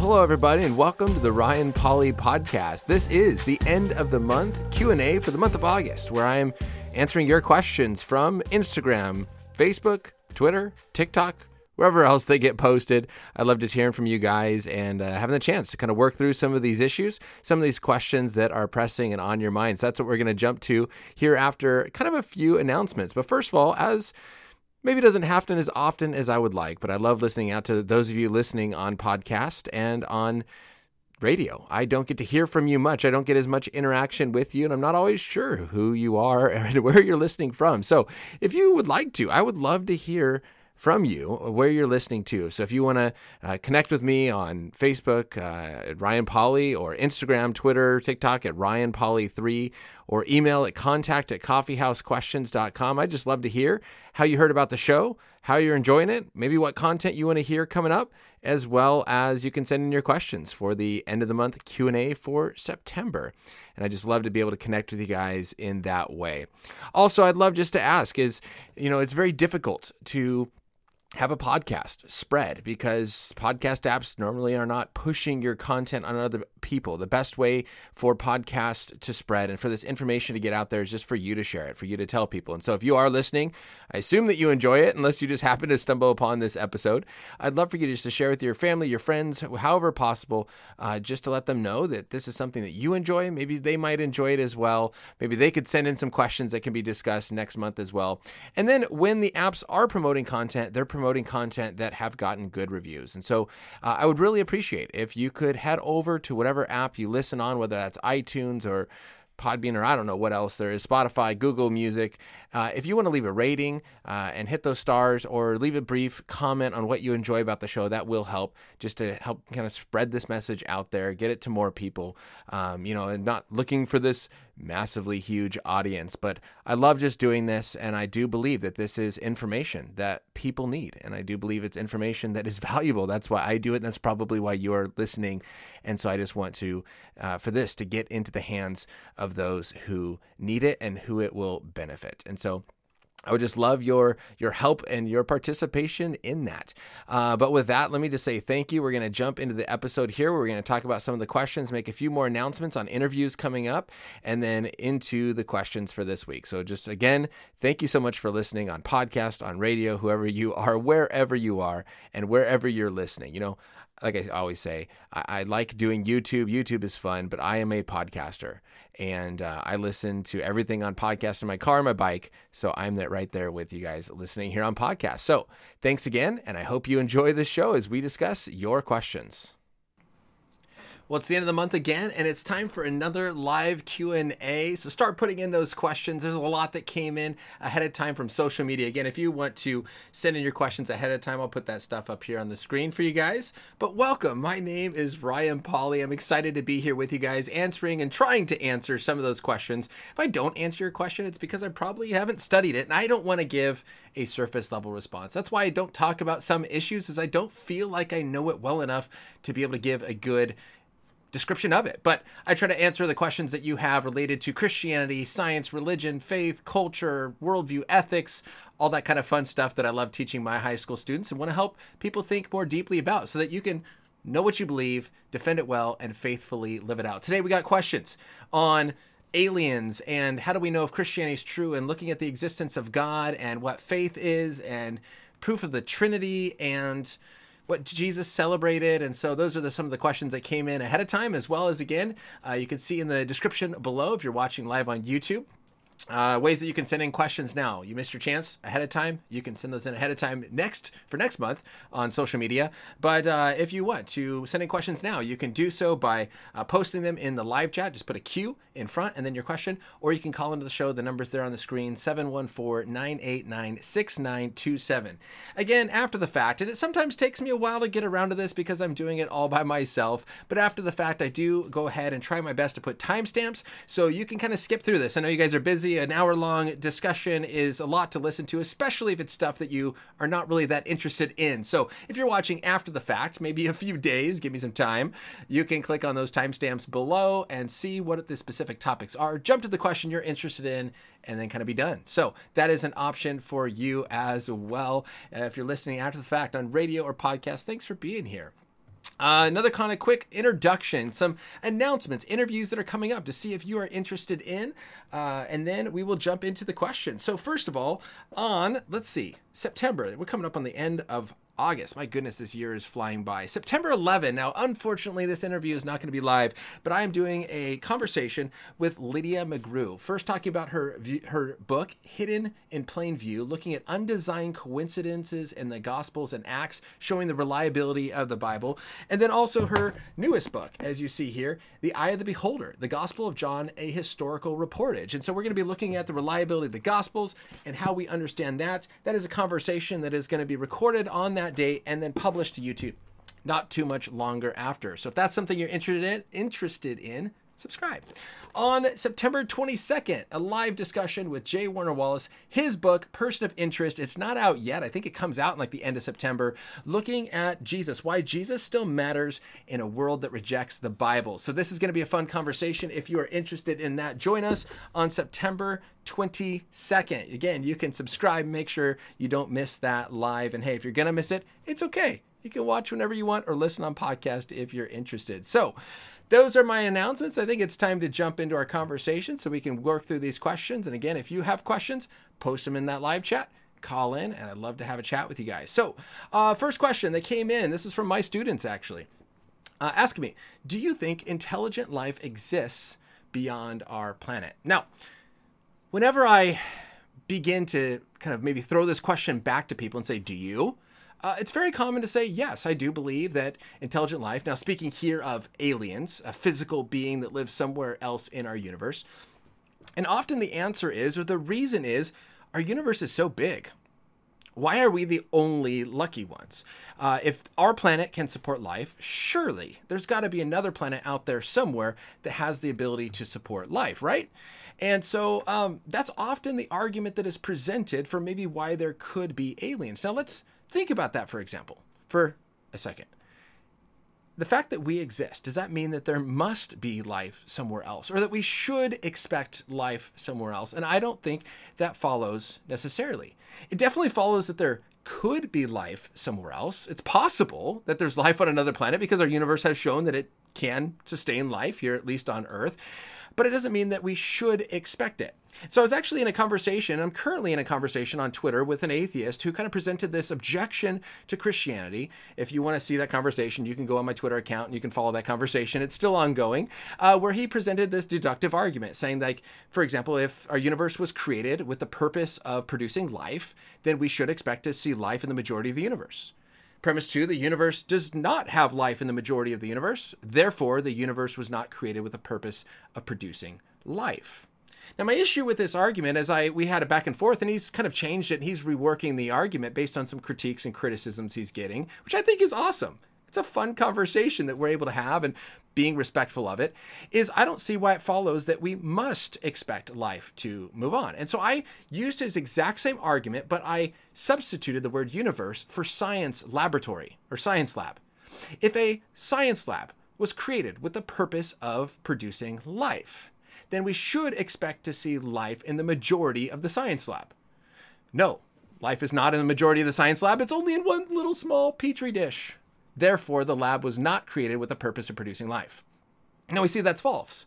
Hello everybody and welcome to the Ryan Pauly podcast. This is the end of the month Q&A for the month of August where I am answering your questions from Instagram, Facebook, Twitter, TikTok, wherever else they get posted. I love just hearing from you guys and uh, having the chance to kind of work through some of these issues, some of these questions that are pressing and on your minds. That's what we're going to jump to here after kind of a few announcements. But first of all, as maybe doesn't happen as often as I would like, but I love listening out to those of you listening on podcast and on radio. I don't get to hear from you much. I don't get as much interaction with you, and I'm not always sure who you are and where you're listening from. So if you would like to, I would love to hear from you where you're listening to. So if you want to uh, connect with me on Facebook uh, at Ryan Pauly or Instagram, Twitter, TikTok at Ryan Pauly3 or email at contact at coffeehousequestions.com. I'd just love to hear how you heard about the show, how you're enjoying it, maybe what content you want to hear coming up, as well as you can send in your questions for the end of the month Q&A for September. And I just love to be able to connect with you guys in that way. Also, I'd love just to ask is, you know, it's very difficult to have a podcast spread because podcast apps normally are not pushing your content on other people. The best way for podcasts to spread and for this information to get out there is just for you to share it, for you to tell people. And so if you are listening, I assume that you enjoy it, unless you just happen to stumble upon this episode. I'd love for you just to share with your family, your friends, however possible, uh, just to let them know that this is something that you enjoy. Maybe they might enjoy it as well. Maybe they could send in some questions that can be discussed next month as well. And then when the apps are promoting content, they're promoting content that have gotten good reviews. And so uh, I would really appreciate if you could head over to whatever app you listen on, whether that's iTunes or Podbean, or I don't know what else there is, Spotify, Google Music. Uh, if you want to leave a rating uh, and hit those stars or leave a brief comment on what you enjoy about the show, that will help just to help kind of spread this message out there, get it to more people. Um, you know, and not looking for this massively huge audience. But I love just doing this, and I do believe that this is information that people need, and I do believe it's information that is valuable. That's why I do it, and that's probably why you are listening. And so I just want to, uh, for this, to get into the hands of those who need it and who it will benefit. And so I would just love your your help and your participation in that. Uh, but with that, let me just say thank you. We're going to jump into the episode here. Where We're going to talk about some of the questions, make a few more announcements on interviews coming up, and then into the questions for this week. So just again, thank you so much for listening on podcast, on radio, whoever you are, wherever you are, and wherever you're listening. You know, like I always say, I, I, like doing YouTube. YouTube is fun, but I am a podcaster, and uh, I listen to everything on podcast in my car, my bike. So I'm right there with you guys listening here on podcast. So thanks again, and I hope you enjoy this show as we discuss your questions. Well, it's the end of the month again, and it's time for another live Q&A. So start putting in those questions. There's a lot that came in ahead of time from social media. Again, if you want to send in your questions ahead of time, I'll put that stuff up here on the screen for you guys. But welcome. My name is Ryan Pauly. I'm excited to be here with you guys, answering and trying to answer some of those questions. If I don't answer your question, it's because I probably haven't studied it, and I don't want to give a surface level response. That's why I don't talk about some issues, is I don't feel like I know it well enough to be able to give a good description of it. But I try to answer the questions that you have related to Christianity, science, religion, faith, culture, worldview, ethics, all that kind of fun stuff that I love teaching my high school students and want to help people think more deeply about so that you can know what you believe, defend it well, and faithfully live it out. Today we got questions on aliens and how do we know if Christianity is true and looking at the existence of God and what faith is and proof of the Trinity and what Jesus celebrated. And so those are the, some of the questions that came in ahead of time, as well as again, uh, you can see in the description below if you're watching live on YouTube. Uh, ways that you can send in questions now. You missed your chance ahead of time. You can send those in ahead of time next for next month on social media. But uh, if you want to send in questions now, you can do so by uh, posting them in the live chat. Just put a Q in front and then your question, or you can call into the show. The number's there on the screen 714 989 6927. Again, after the fact, and it sometimes takes me a while to get around to this because I'm doing it all by myself. But after the fact, I do go ahead and try my best to put timestamps so you can kind of skip through this. I know you guys are busy an hour long discussion is a lot to listen to, especially if it's stuff that you are not really that interested in. So if you're watching after the fact, maybe a few days, give me some time, you can click on those timestamps below and see what the specific topics are. Jump to the question you're interested in and then kind of be done. So that is an option for you as well. Uh, if you're listening after the fact on radio or podcast, thanks for being here. Uh, another kind of quick introduction, some announcements, interviews that are coming up to see if you are interested in, uh, and then we will jump into the questions. So, first of all, on, let's see, September, we're coming up on the end of August. My goodness, this year is flying by. September 11. Now, unfortunately, this interview is not going to be live, but I am doing a conversation with Lydia McGrew. First, talking about her her book Hidden in Plain View, looking at undesigned coincidences in the Gospels and Acts, showing the reliability of the Bible, and then also her newest book, as you see here, The Eye of the Beholder: The Gospel of John, a historical reportage. And so, we're going to be looking at the reliability of the Gospels and how we understand that. That is a conversation that is going to be recorded on that that date and then published to YouTube not too much longer after. So if that's something you're interested in, interested in, subscribe. On September 22nd, a live discussion with J. Warner Wallace, his book, Person of Interest. It's not out yet. I think it comes out in like the end of September, looking at Jesus, why Jesus still matters in a world that rejects the Bible. So this is going to be a fun conversation. If you are interested in that, join us on September 22nd. Again, you can subscribe, make sure you don't miss that live. And hey, if you're going to miss it, it's okay. You can watch whenever you want or listen on podcast if you're interested. So, those are my announcements. I think it's time to jump into our conversation so we can work through these questions. And again, if you have questions, post them in that live chat. Call in, and I'd love to have a chat with you guys. So, uh, first question that came in this is from my students actually. Uh, asking me, do you think intelligent life exists beyond our planet? Now, whenever I begin to kind of maybe throw this question back to people and say, do you? Uh, it's very common to say, yes, I do believe that intelligent life, now speaking here of aliens, a physical being that lives somewhere else in our universe, and often the answer is, or the reason is, our universe is so big. Why are we the only lucky ones? Uh, if our planet can support life, surely there's got to be another planet out there somewhere that has the ability to support life, right? And so um, that's often the argument that is presented for maybe why there could be aliens. Now let's Think about that, for example, for a second. The fact that we exist, does that mean that there must be life somewhere else or that we should expect life somewhere else? And I don't think that follows necessarily. It definitely follows that there could be life somewhere else. It's possible that there's life on another planet because our universe has shown that it can sustain life here, at least on Earth but it doesn't mean that we should expect it. So I was actually in a conversation, I'm currently in a conversation on Twitter with an atheist who kind of presented this objection to Christianity. If you want to see that conversation, you can go on my Twitter account and you can follow that conversation. It's still ongoing, uh, where he presented this deductive argument saying, like, for example, if our universe was created with the purpose of producing life, then we should expect to see life in the majority of the universe. Premise two, the universe does not have life in the majority of the universe. Therefore, the universe was not created with the purpose of producing life. Now, my issue with this argument is I we had a back and forth, and he's kind of changed it. And he's reworking the argument based on some critiques and criticisms he's getting, which I think is awesome it's a fun conversation that we're able to have and being respectful of it is I don't see why it follows that we must expect life to move on. And so I used his exact same argument, but I substituted the word universe for science laboratory or science lab. If a science lab was created with the purpose of producing life, then we should expect to see life in the majority of the science lab. No, life is not in the majority of the science lab, it's only in one little small petri dish. Therefore, the lab was not created with the purpose of producing life. Now we see that's false.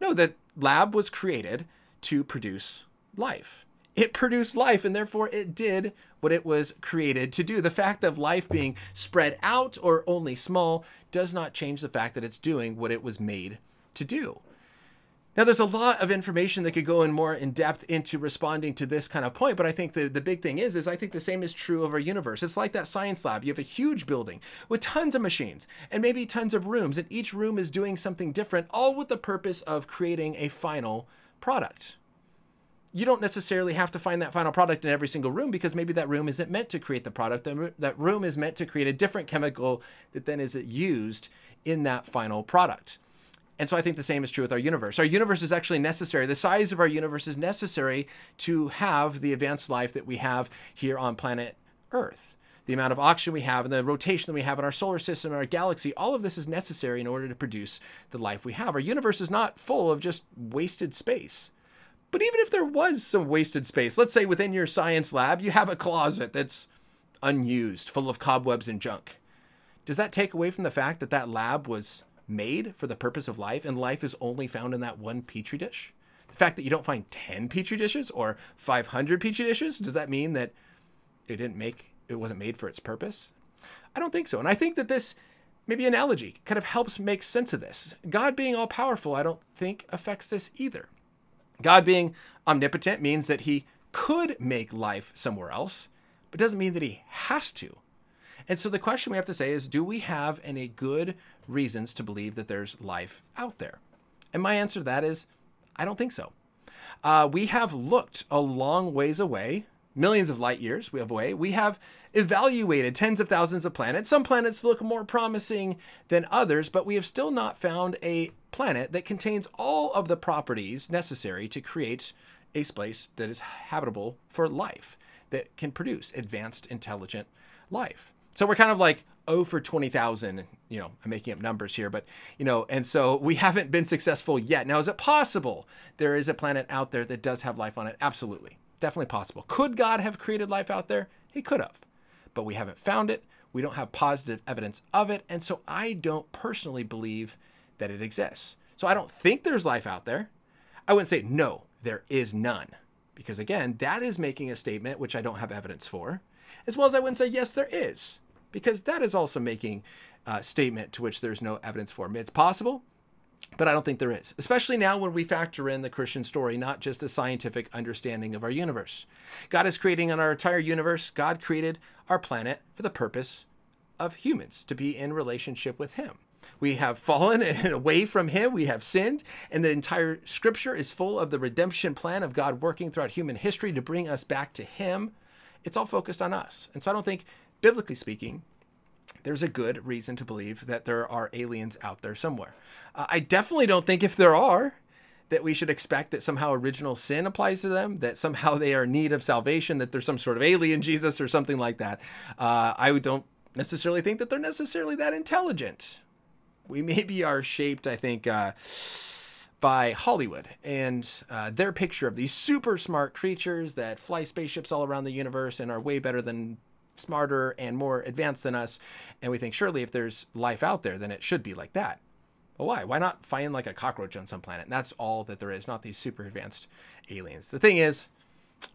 No, the lab was created to produce life. It produced life, and therefore it did what it was created to do. The fact of life being spread out or only small does not change the fact that it's doing what it was made to do. Now, there's a lot of information that could go in more in depth into responding to this kind of point, but I think the, the big thing is, is I think the same is true of our universe. It's like that science lab. You have a huge building with tons of machines and maybe tons of rooms, and each room is doing something different, all with the purpose of creating a final product. You don't necessarily have to find that final product in every single room because maybe that room isn't meant to create the product. That room is meant to create a different chemical that then is used in that final product. And so I think the same is true with our universe. Our universe is actually necessary. The size of our universe is necessary to have the advanced life that we have here on planet Earth. The amount of oxygen we have and the rotation that we have in our solar system and our galaxy, all of this is necessary in order to produce the life we have. Our universe is not full of just wasted space. But even if there was some wasted space, let's say within your science lab, you have a closet that's unused, full of cobwebs and junk Does that take away from the fact that that lab was made for the purpose of life and life is only found in that one petri dish? The fact that you don't find 10 petri dishes or 500 petri dishes, does that mean that it didn't make it wasn't made for its purpose? I don't think so. And I think that this maybe analogy kind of helps make sense of this. God being all powerful, I don't think affects this either. God being omnipotent means that he could make life somewhere else, but doesn't mean that he has to. And so the question we have to say is do we have any good reasons to believe that there's life out there? And my answer to that is I don't think so. Uh, we have looked a long ways away, millions of light years we have away. We have evaluated tens of thousands of planets. Some planets look more promising than others, but we have still not found a planet that contains all of the properties necessary to create a space that is habitable for life, that can produce advanced, intelligent life. So we're kind of like oh for 20,000, you know, I'm making up numbers here, but, you know, and so we haven't been successful yet. Now, is it possible there is a planet out there that does have life on it? Absolutely. Definitely possible. Could God have created life out there? He could have, but we haven't found it. We don't have positive evidence of it. And so I don't personally believe that it exists. So I don't think there's life out there. I wouldn't say no, there is none. Because again, that is making a statement which I don't have evidence for, as well as I wouldn't say yes, there is because that is also making a statement to which there's no evidence for. It's possible, but I don't think there is, especially now when we factor in the Christian story, not just the scientific understanding of our universe. God is creating our entire universe. God created our planet for the purpose of humans to be in relationship with Him. We have fallen away from Him. We have sinned. And the entire scripture is full of the redemption plan of God working throughout human history to bring us back to Him. It's all focused on us. And so I don't think biblically speaking, there's a good reason to believe that there are aliens out there somewhere. Uh, I definitely don't think if there are, that we should expect that somehow original sin applies to them, that somehow they are in need of salvation, that there's some sort of alien Jesus or something like that. Uh, I don't necessarily think that they're necessarily that intelligent. We maybe are shaped, I think, uh, by Hollywood and uh, their picture of these super smart creatures that fly spaceships all around the universe and are way better than smarter and more advanced than us. And we think, surely if there's life out there, then it should be like that. But why? Why not find like a cockroach on some planet? And that's all that there is, not these super advanced aliens. The thing is,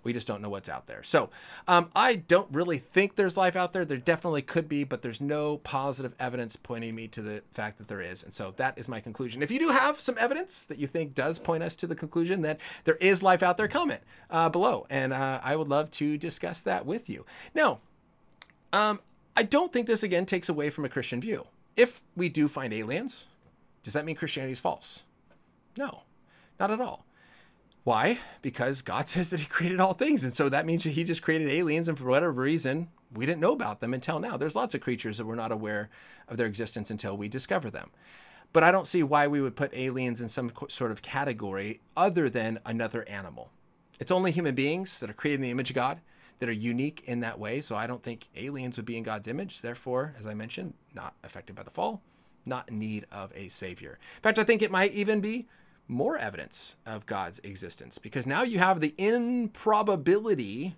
we just don't know what's out there. So um, I don't really think there's life out there. There definitely could be, but there's no positive evidence pointing me to the fact that there is. And so that is my conclusion. If you do have some evidence that you think does point us to the conclusion that there is life out there, comment uh, below. And uh, I would love to discuss that with you. Now, um, I don't think this again takes away from a Christian view. If we do find aliens, does that mean Christianity is false? No, not at all. Why? Because God says that He created all things. And so that means that He just created aliens. And for whatever reason, we didn't know about them until now. There's lots of creatures that we're not aware of their existence until we discover them. But I don't see why we would put aliens in some sort of category other than another animal. It's only human beings that are created in the image of God that are unique in that way. So I don't think aliens would be in God's image. Therefore, as I mentioned, not affected by the fall, not in need of a savior. In fact, I think it might even be more evidence of God's existence because now you have the improbability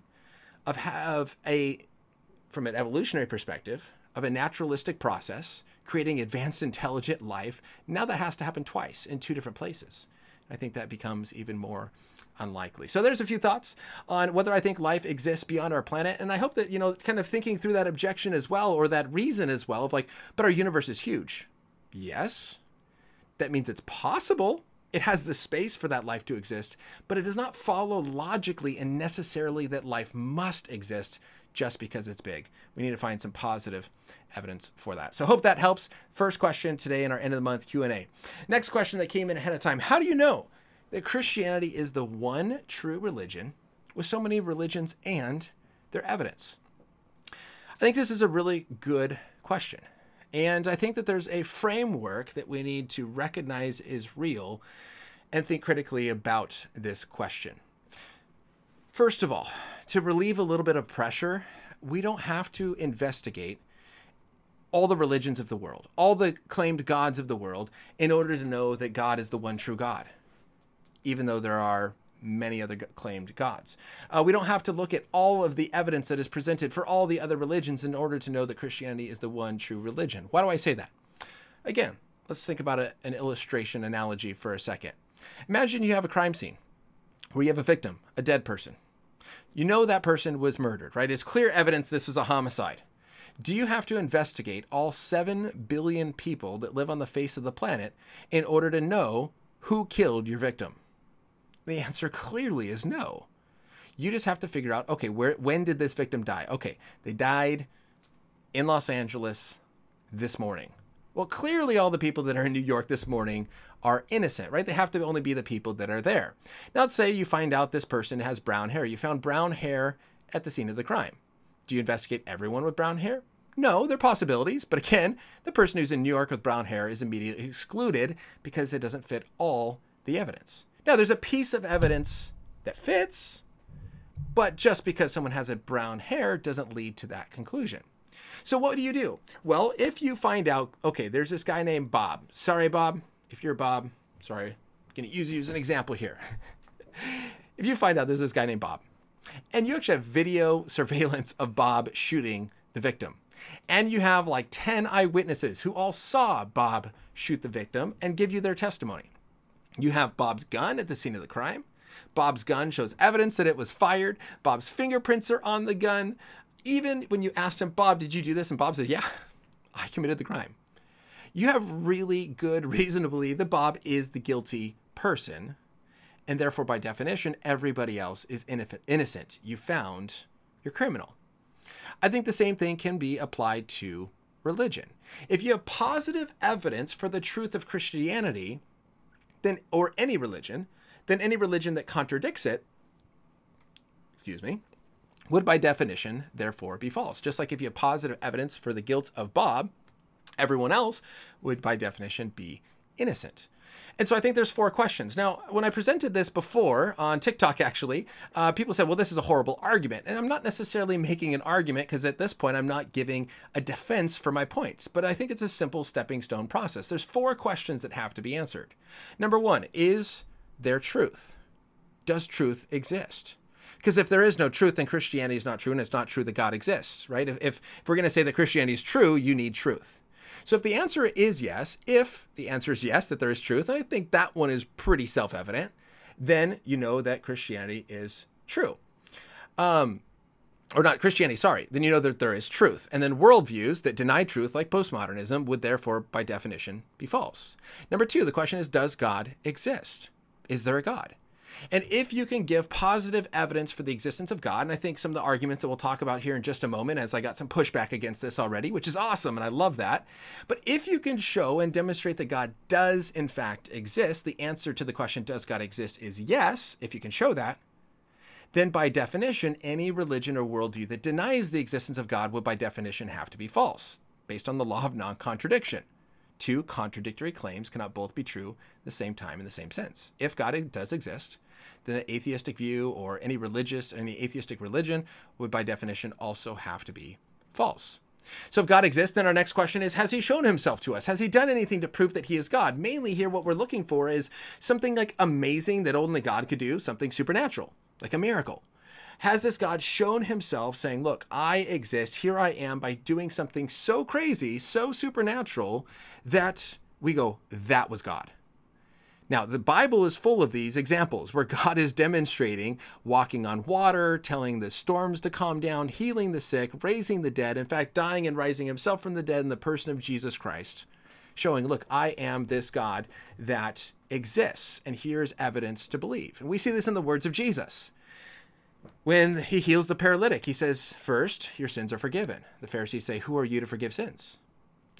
of have a from an evolutionary perspective of a naturalistic process creating advanced intelligent life now that has to happen twice in two different places i think that becomes even more unlikely. So there's a few thoughts on whether I think life exists beyond our planet. And I hope that, you know, kind of thinking through that objection as well, or that reason as well, of like, but our universe is huge. Yes. That means it's possible. It has the space for that life to exist, but it does not follow logically and necessarily that life must exist just because it's big. We need to find some positive evidence for that. So hope that helps. First question today in our end of the month Q&A. Next question that came in ahead of time. How do you know that Christianity is the one true religion with so many religions and their evidence? I think this is a really good question. And I think that there's a framework that we need to recognize is real and think critically about this question. First of all, to relieve a little bit of pressure, we don't have to investigate all the religions of the world, all the claimed gods of the world, in order to know that God is the one true God even though there are many other claimed gods. Uh, we don't have to look at all of the evidence that is presented for all the other religions in order to know that Christianity is the one true religion. Why do I say that? Again, let's think about a, an illustration analogy for a second. Imagine you have a crime scene where you have a victim, a dead person. You know that person was murdered, right? It's clear evidence this was a homicide. Do you have to investigate all 7 billion people that live on the face of the planet in order to know who killed your victim? The answer clearly is no. You just have to figure out okay, where when did this victim die? Okay, they died in Los Angeles this morning. Well, clearly all the people that are in New York this morning are innocent, right? They have to only be the people that are there. Now, let's say you find out this person has brown hair. You found brown hair at the scene of the crime. Do you investigate everyone with brown hair? No, there are possibilities, but again, the person who's in New York with brown hair is immediately excluded because it doesn't fit all the evidence. Now, there's a piece of evidence that fits, but just because someone has a brown hair doesn't lead to that conclusion. So, what do you do? Well, if you find out, okay, there's this guy named Bob. Sorry, Bob. If you're Bob, sorry, I'm going to use you as an example here. if you find out there's this guy named Bob, and you actually have video surveillance of Bob shooting the victim, and you have like 10 eyewitnesses who all saw Bob shoot the victim and give you their testimony. You have Bob's gun at the scene of the crime. Bob's gun shows evidence that it was fired. Bob's fingerprints are on the gun. Even when you asked him, Bob, did you do this? And Bob says, Yeah, I committed the crime. You have really good reason to believe that Bob is the guilty person. And therefore, by definition, everybody else is innocent. You found your criminal. I think the same thing can be applied to religion. If you have positive evidence for the truth of Christianity, then or any religion, then any religion that contradicts it, excuse me, would by definition therefore be false. Just like if you have positive evidence for the guilt of Bob, everyone else would by definition be innocent. And so I think there's four questions. Now, when I presented this before on TikTok, actually, uh, people said, well, this is a horrible argument. And I'm not necessarily making an argument because at this point, I'm not giving a defense for my points. But I think it's a simple stepping stone process. There's four questions that have to be answered. Number one, is there truth? Does truth exist? Because if there is no truth, then Christianity is not true, and it's not true that God exists, right? If, if, if we're going to say that Christianity is true, you need truth. So if the answer is yes, if the answer is yes, that there is truth, and I think that one is pretty self evident, then you know that Christianity is true. Um, or not Christianity, sorry, then you know that there is truth. And then worldviews that deny truth, like postmodernism, would therefore, by definition, be false. Number two, the question is Does God exist? Is there a God? And if you can give positive evidence for the existence of God, and I think some of the arguments that we'll talk about here in just a moment, as I got some pushback against this already, which is awesome, and I love that. But if you can show and demonstrate that God does in fact exist, the answer to the question, does God exist, is yes, if you can show that, then by definition, any religion or worldview that denies the existence of God would by definition have to be false, based on the law of non contradiction. Two contradictory claims cannot both be true at the same time in the same sense. If God does exist, then the atheistic view or any religious, or any atheistic religion would by definition also have to be false. So if God exists, then our next question is Has he shown himself to us? Has he done anything to prove that he is God? Mainly here, what we're looking for is something like amazing that only God could do, something supernatural, like a miracle has this God shown himself saying, Look, I exist, here I am, by doing something so crazy, so supernatural, that we go, That was God. Now, the Bible is full of these examples where God is demonstrating walking on water, telling the storms to calm down, healing the sick, raising the dead, in fact, dying and rising himself from the dead in the person of Jesus Christ, showing, look, I am this God that exists, and here's evidence to believe. And we see this in the words of Jesus. When he heals the paralytic, he says, First, your sins are forgiven. The Pharisees say, Who are you to forgive sins?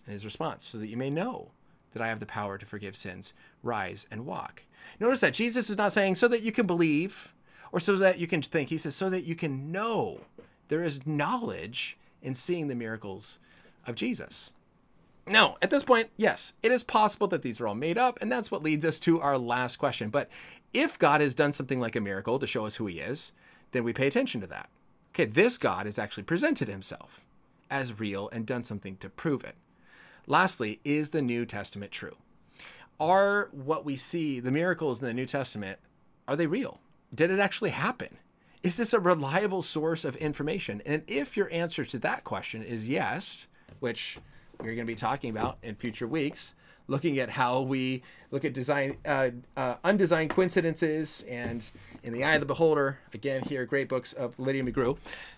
And his response, So that you may know that I have the power to forgive sins, rise and walk. Notice that Jesus is not saying, So that you can believe or so that you can think. He says, So that you can know. There is knowledge in seeing the miracles of Jesus. Now, at this point, yes, it is possible that these are all made up, and that's what leads us to our last question. But if God has done something like a miracle to show us who he is, then we pay attention to that. Okay, this God has actually presented himself as real and done something to prove it. Lastly, is the New Testament true? Are what we see, the miracles in the New Testament, are they real? did it actually happen? Is this a reliable source of information? And if your answer to that question is yes, which we're going to be talking about in future weeks, looking at how we look at design uh, uh, undesigned coincidences and in the eye of the beholder again here great books of lydia mcgrew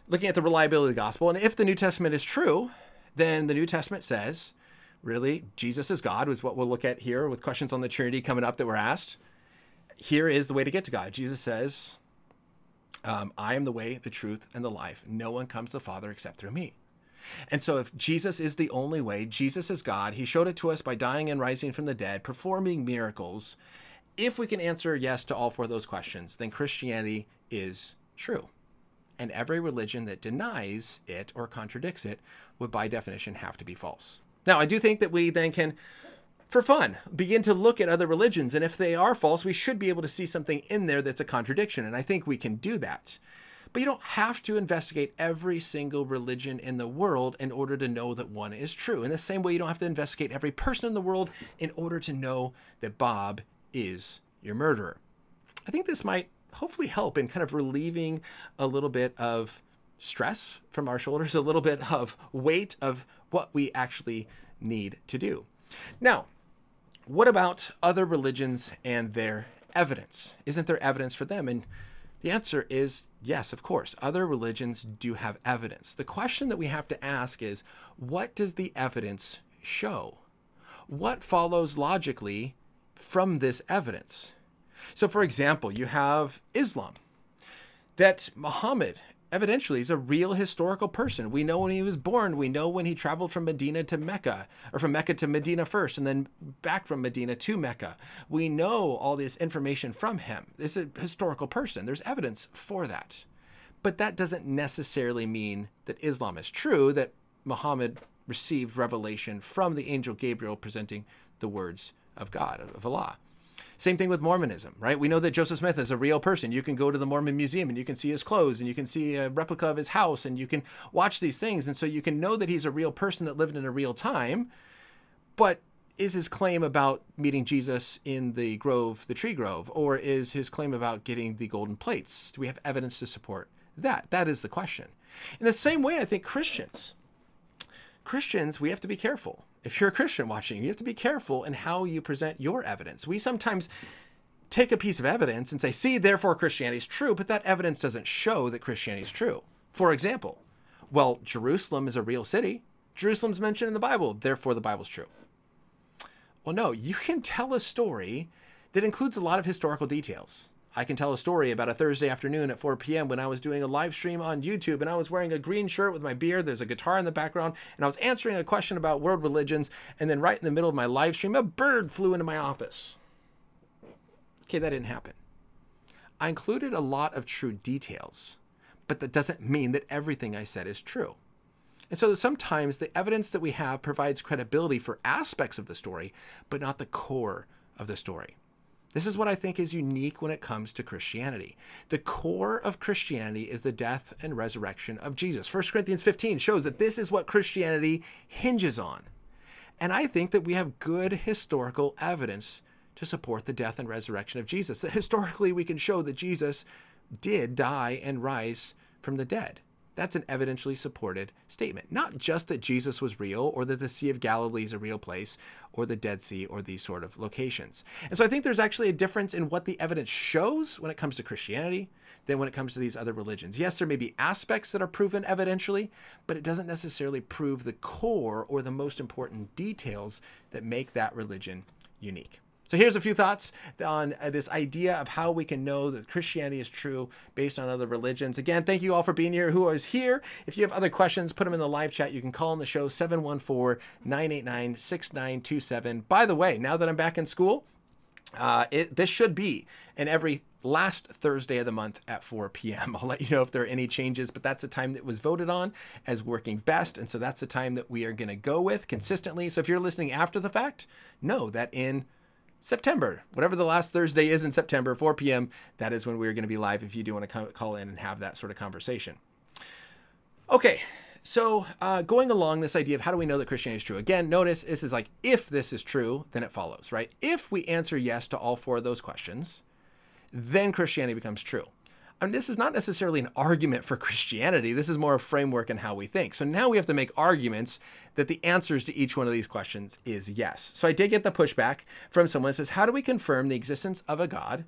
looking at the reliability of the gospel. And if the new testament is true then the new testament says really jesus is god was what we'll look at here with questions on the trinity coming up that were asked. Here is the way to get to god. Jesus says um, i am the way the truth and the life. No one comes to the father except through me and so, if Jesus is the only way, Jesus is God, He showed it to us by dying and rising from the dead, performing miracles. If we can answer yes to all four of those questions, then Christianity is true. And every religion that denies it or contradicts it would, by definition, have to be false. Now, I do think that we then can, for fun, begin to look at other religions. And if they are false, we should be able to see something in there that's a contradiction. And I think we can do that. But you don't have to investigate every single religion in the world in order to know that one is true. In the same way, you don't have to investigate every person in the world in order to know that Bob is your murderer. I think this might hopefully help in kind of relieving a little bit of stress from our shoulders, a little bit of weight of what we actually need to do. Now, what about other religions and their evidence? Isn't there evidence for them? And the answer is yes, of course. Other religions do have evidence. The question that we have to ask is what does the evidence show? What follows logically from this evidence? So, for example, you have Islam, that Muhammad evidentially he's a real historical person. We know when he was born. We know when he traveled from Medina to Mecca, or from Mecca to Medina first, and then back from Medina to Mecca. We know all this information from him. This is a historical person. There's evidence for that. But that doesn't necessarily mean that Islam is true, that Muhammad received revelation from the angel Gabriel presenting the words of God, of Allah. Same thing with Mormonism, right? We know that Joseph Smith is a real person. You can go to the Mormon Museum and you can see his clothes and you can see a replica of his house and you can watch these things. And so you can know that he's a real person that lived in a real time. But is his claim about meeting Jesus in the grove, the tree grove, or is his claim about getting the golden plates? Do we have evidence to support that? That is the question. In the same way, I think Christians, Christians, we have to be careful if you're a Christian watching, you have to be careful in how you present your evidence. We sometimes take a piece of evidence and say, see, therefore Christianity is true, but that evidence doesn't show that Christianity is true. For example, well, Jerusalem is a real city. Jerusalem's mentioned in the Bible, therefore the Bible's true. Well, no, you can tell a story that includes a lot of historical details. I can tell a story about a Thursday afternoon at 4 p.m. when I was doing a live stream on YouTube and I was wearing a green shirt with my beard. There's a guitar in the background, and I was answering a question about world religions. And then, right in the middle of my live stream, a bird flew into my office. Okay, that didn't happen. I included a lot of true details, but that doesn't mean that everything I said is true. And so sometimes the evidence that we have provides credibility for aspects of the story, but not the core of the story. This is what I think is unique when it comes to Christianity. The core of Christianity is the death and resurrection of Jesus. 1 Corinthians 15 shows that this is what Christianity hinges on. And I think that we have good historical evidence to support the death and resurrection of Jesus. That historically we can show that Jesus did die and rise from the dead. That's an evidentially supported statement. Not just that Jesus was real or that the Sea of Galilee is a real place or the Dead Sea or these sort of locations. And so I think there's actually a difference in what the evidence shows when it comes to Christianity than when it comes to these other religions. Yes, there may be aspects that are proven evidentially, but it doesn't necessarily prove the core or the most important details that make that religion unique. So here's a few thoughts on uh, this idea of how we can know that Christianity is true based on other religions. Again, thank you all for being here. Who is here? If you have other questions, put them in the live chat. You can call on the show 714-989-6927. By the way, now that I'm back in school, uh, it, this should be an every last Thursday of the month at 4 p.m. I'll let you know if there are any changes, but that's the time that was voted on as working best. And so that's the time that we are going to go with consistently. So if you're listening after the fact, know that in September, whatever the last Thursday is in September, 4 p.m., that is when we're going to be live if you do want to call in and have that sort of conversation. Okay, so uh, going along this idea of how do we know that Christianity is true? Again, notice this is like if this is true, then it follows, right? If we answer yes to all four of those questions, then Christianity becomes true. This is not necessarily an argument for Christianity. This is more a framework in how we think. So now we have to make arguments that the answers to each one of these questions is yes. So I did get the pushback from someone that says, How do we confirm the existence of a God,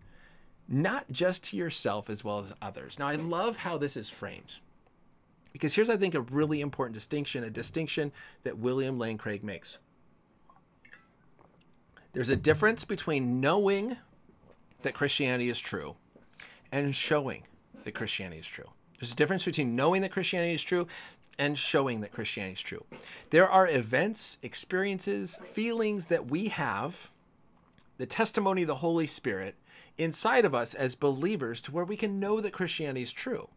not just to yourself as well as others? Now, I love how this is framed. Because here's, I think, a really important distinction, a distinction that William Lane Craig makes. There's a difference between knowing that Christianity is true and showing that Christianity is true. There's a difference between knowing that Christianity is true and showing that Christianity is true. There are events, experiences, feelings that we have, the testimony of the Holy Spirit inside of us as believers to where we can know that Christianity is true.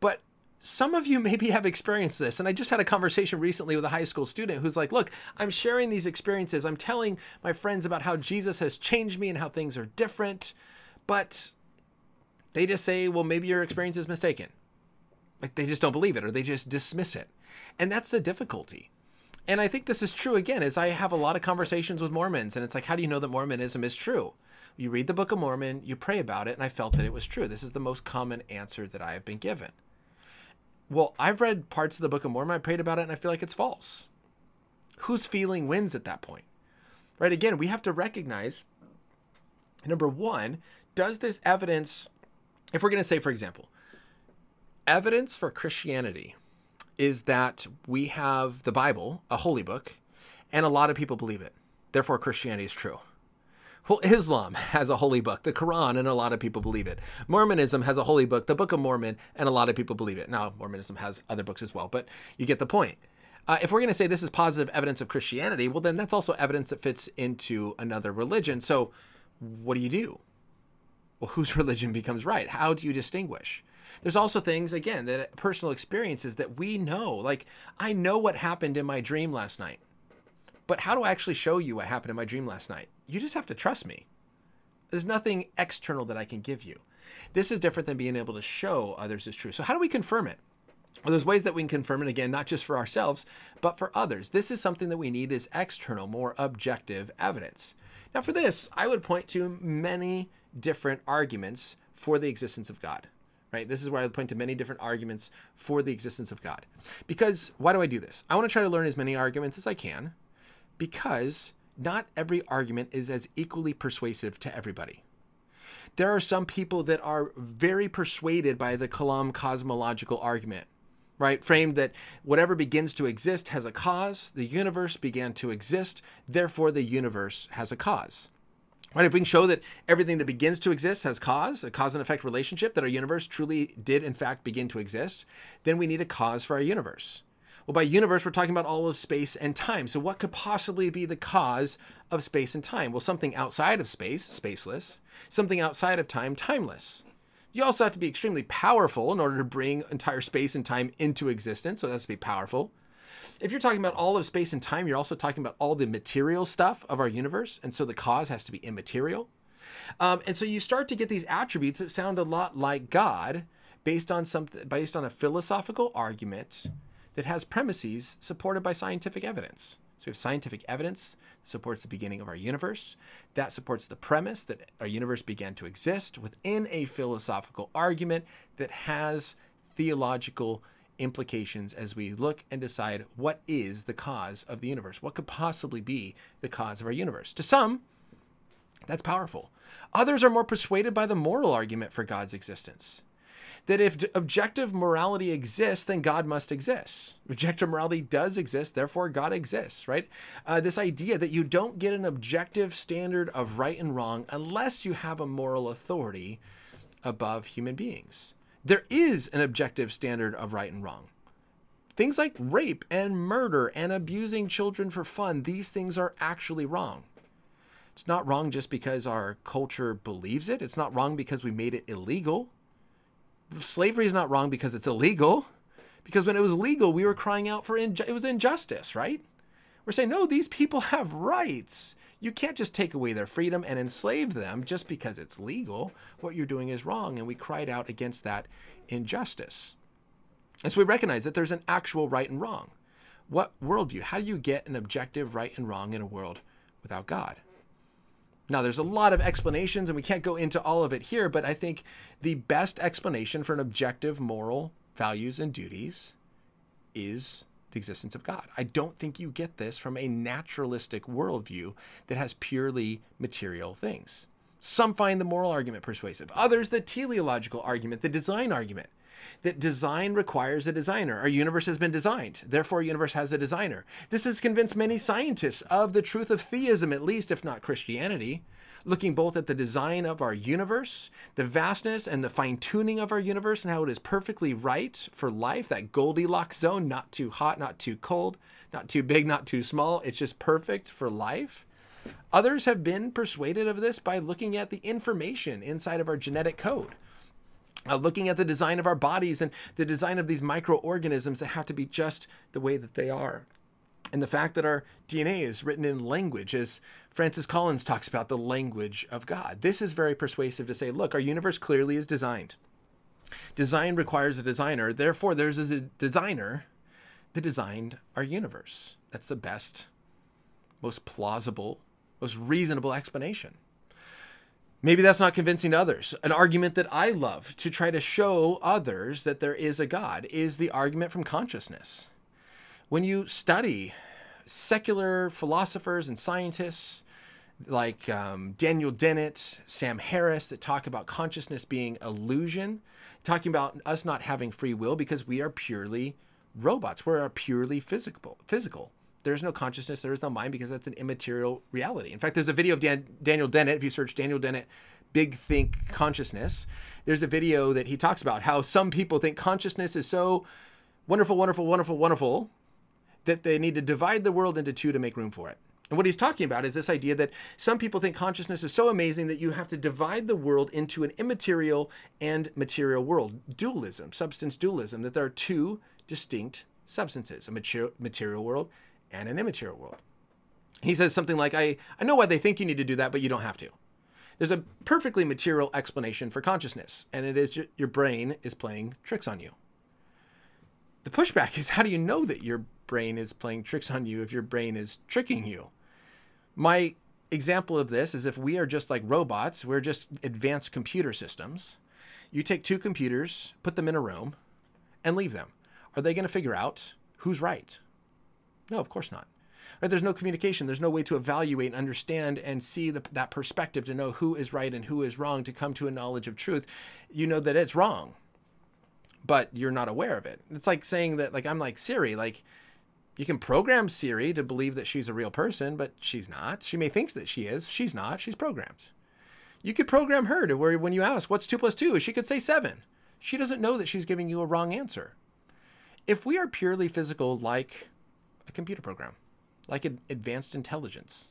But some of you maybe have experienced this. And I just had a conversation recently with a high school student who's like, Look, I'm sharing these experiences. I'm telling my friends about how Jesus has changed me and how things are different. But they just say, well, maybe your experience is mistaken. Like they just don't believe it or they just dismiss it. And that's the difficulty. And I think this is true again, as I have a lot of conversations with Mormons, and it's like, how do you know that Mormonism is true? You read the Book of Mormon, you pray about it, and I felt that it was true. This is the most common answer that I have been given. Well, I've read parts of the Book of Mormon, I prayed about it, and I feel like it's false. Whose feeling wins at that point? Right? Again, we have to recognize number one, does this evidence if we're going to say, for example, evidence for Christianity is that we have the Bible, a holy book, and a lot of people believe it. Therefore, Christianity is true. Well, Islam has a holy book, the Quran, and a lot of people believe it. Mormonism has a holy book, the Book of Mormon, and a lot of people believe it. Now, Mormonism has other books as well, but you get the point. Uh, if we're going to say this is positive evidence of Christianity, well, then that's also evidence that fits into another religion. So, what do you do? Well, whose religion becomes right? How do you distinguish? There's also things, again, that uh, personal experiences that we know. Like, I know what happened in my dream last night, but how do I actually show you what happened in my dream last night? You just have to trust me. There's nothing external that I can give you. This is different than being able to show others is true. So, how do we confirm it? Well, there's ways that we can confirm it again, not just for ourselves, but for others. This is something that we need is external, more objective evidence. Now, for this, I would point to many different arguments for the existence of God. Right? This is where I point to many different arguments for the existence of God. Because why do I do this? I want to try to learn as many arguments as I can because not every argument is as equally persuasive to everybody. There are some people that are very persuaded by the Kalam cosmological argument, right? Framed that whatever begins to exist has a cause, the universe began to exist, therefore the universe has a cause. Right? If we can show that everything that begins to exist has cause, a cause and effect relationship, that our universe truly did in fact begin to exist, then we need a cause for our universe. Well, by universe, we're talking about all of space and time. So, what could possibly be the cause of space and time? Well, something outside of space, spaceless, something outside of time, timeless. You also have to be extremely powerful in order to bring entire space and time into existence. So, that's to be powerful if you're talking about all of space and time, you're also talking about all the material stuff of our universe. And so the cause has to be immaterial. Um, and so you start to get these attributes that sound a lot like God based on something based on a philosophical argument that has premises supported by scientific evidence. So we have scientific evidence that supports the beginning of our universe. That supports the premise that our universe began to exist within a philosophical argument that has theological implications as we look and decide what is the cause of the universe. What could possibly be the cause of our universe? To some, that's powerful. Others are more persuaded by the moral argument for God's existence. That if objective morality exists, then God must exist. Objective morality does exist, therefore God exists, right? Uh, this idea that you don't get an objective standard of right and wrong unless you have a moral authority above human beings there is an objective standard of right and wrong. Things like rape and murder and abusing children for fun, these things are actually wrong. It's not wrong just because our culture believes it. It's not wrong because we made it illegal. Slavery is not wrong because it's illegal. Because when it was legal, we were crying out for inju- it was injustice, right? We're saying no, these people have rights. You can't just take away their freedom and enslave them just because it's legal. What you're doing is wrong. And we cried out against that injustice. And so we recognize that there's an actual right and wrong. What worldview? How do you get an objective right and wrong in a world without God? Now, there's a lot of explanations, and we can't go into all of it here, but I think the best explanation for an objective moral values and duties is the existence of God. I don't think you get this from a naturalistic worldview that has purely material things. Some find the moral argument persuasive, others the teleological argument, the design argument that design requires a designer. Our universe has been designed, therefore, universe has a designer. This has convinced many scientists of the truth of theism, at least, if not Christianity. Looking both at the design of our universe, the vastness and the fine tuning of our universe, and how it is perfectly right for life that Goldilocks zone, not too hot, not too cold, not too big, not too small. It's just perfect for life. Others have been persuaded of this by looking at the information inside of our genetic code uh, looking at the design of our bodies and the design of these microorganisms that have to be just the way that they are. And the fact that our DNA is written in language, as Francis Collins talks about, the language of God. This is very persuasive to say, look, our universe clearly is designed. Design requires a designer. Therefore, there's a designer that designed our universe. That's the best, most plausible, most reasonable explanation. Maybe that's not convincing to others. An argument that I love to try to show others that there is a God is the argument from consciousness. When you study secular philosophers and scientists like um, Daniel Dennett, Sam Harris, that talk about consciousness being illusion, talking about us not having free will because we are purely robots. We're purely physical. Physical there's no consciousness, there is no mind because that's an immaterial reality. In fact, there's a video of Dan- Daniel Dennett. If you search Daniel Dennett, Big Think Consciousness, there's a video that he talks about how some people think consciousness is so wonderful, wonderful, wonderful, wonderful that they need to divide the world into two to make room for it. And what he's talking about is this idea that some people think consciousness is so amazing that you have to divide the world into an immaterial and material world. Dualism, substance dualism, that there are two distinct substances a material world and an immaterial world. He says something like, I, I know why they think you need to do that, but you don't have to. There's a perfectly material explanation for consciousness, and it is your brain is playing tricks on you. The pushback is how do you know that your brain is playing tricks on you if your brain is tricking you? My example of this is if we are just like robots, we're just advanced computer systems. You take two computers, put them in a room, and leave them. Are they going to figure out who's right? No, of course not. Right? There's no communication. There's no way to evaluate and understand and see the, that perspective to know who is right and who is wrong to come to a knowledge of truth. You know that it's wrong, but you're not aware of it. It's like saying that, like, I'm like Siri, like, you can program Siri to believe that she's a real person, but she's not. She may think that she is. She's not. She's programmed. You could program her to where when you ask, what's two plus two, she could say seven. She doesn't know that she's giving you a wrong answer. If we are purely physical, like a computer program, like an advanced intelligence,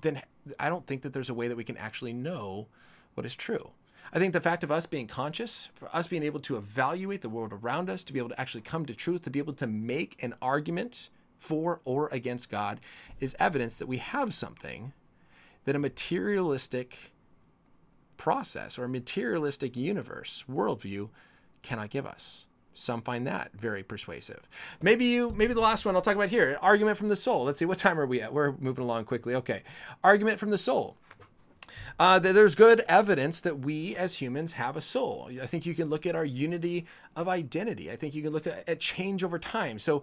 then I don't think that there's a way that we can actually know what is true. I think the fact of us being conscious, for us being able to evaluate the world around us, to be able to actually come to truth, to be able to make an argument for or against God, is evidence that we have something that a materialistic process or a materialistic universe worldview cannot give us. Some find that very persuasive. Maybe you, maybe the last one I'll talk about here argument from the soul. Let's see, what time are we at? We're moving along quickly. Okay. Argument from the soul. Uh, there's good evidence that we as humans have a soul. I think you can look at our unity of identity. I think you can look at, at change over time. So,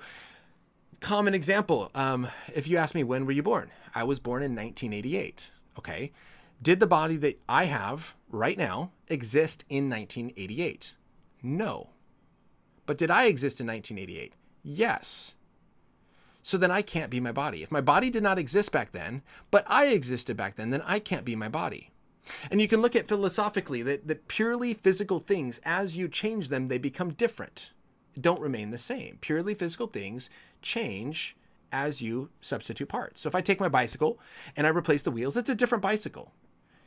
common example um, if you ask me, when were you born? I was born in 1988. Okay. Did the body that I have right now exist in 1988? No. But did I exist in 1988? Yes. So then I can't be my body. If my body did not exist back then, but I existed back then, then I can't be my body. And you can look at philosophically that, that purely physical things, as you change them, they become different, don't remain the same. Purely physical things change as you substitute parts. So if I take my bicycle and I replace the wheels, it's a different bicycle.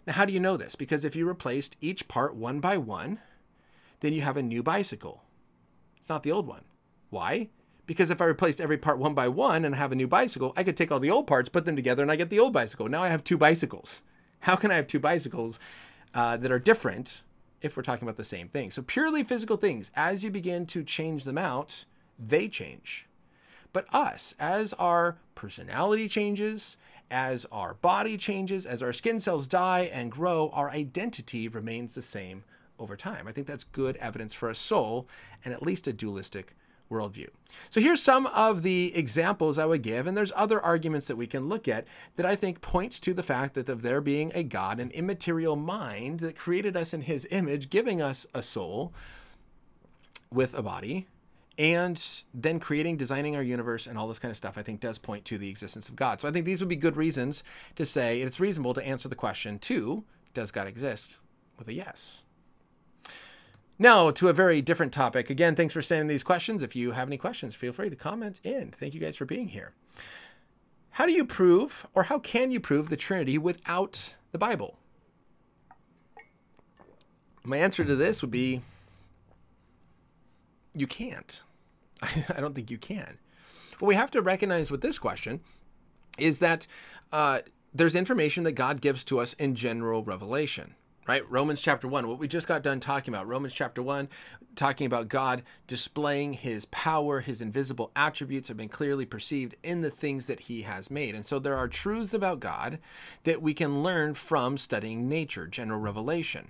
Now, how do you know this? Because if you replaced each part one by one, then you have a new bicycle. It's not the old one. Why? Because if I replaced every part one by one and have a new bicycle, I could take all the old parts, put them together, and I get the old bicycle. Now I have two bicycles. How can I have two bicycles uh, that are different if we're talking about the same thing? So, purely physical things, as you begin to change them out, they change. But us, as our personality changes, as our body changes, as our skin cells die and grow, our identity remains the same over time. I think that's good evidence for a soul and at least a dualistic worldview. So here's some of the examples I would give, and there's other arguments that we can look at that I think points to the fact that of there being a God, an immaterial mind that created us in his image, giving us a soul with a body, and then creating, designing our universe and all this kind of stuff, I think does point to the existence of God. So I think these would be good reasons to say it's reasonable to answer the question, two, does God exist? with a yes. Now, to a very different topic. Again, thanks for sending these questions. If you have any questions, feel free to comment in. Thank you guys for being here. How do you prove, or how can you prove the Trinity without the Bible? My answer to this would be you can't. I don't think you can. What we have to recognize with this question is that uh, there's information that God gives to us in general revelation right? Romans chapter 1, what we just got done talking about. Romans chapter 1, talking about God displaying his power, his invisible attributes have been clearly perceived in the things that he has made. And so there are truths about God that we can learn from studying nature, general revelation.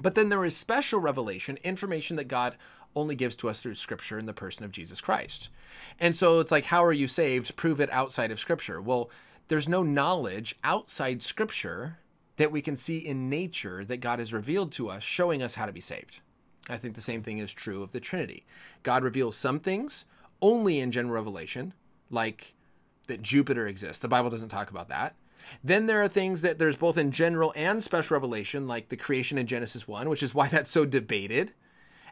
But then there is special revelation, information that God only gives to us through scripture in the person of Jesus Christ. And so it's like, how are you saved? Prove it outside of scripture. Well, there's no knowledge outside scripture that we can see in nature that God has revealed to us, showing us how to be saved. I think the same thing is true of the Trinity. God reveals some things only in general revelation, like that Jupiter exists. The Bible doesn't talk about that. Then there are things that there's both in general and special revelation, like the creation in Genesis 1, which is why that's so debated.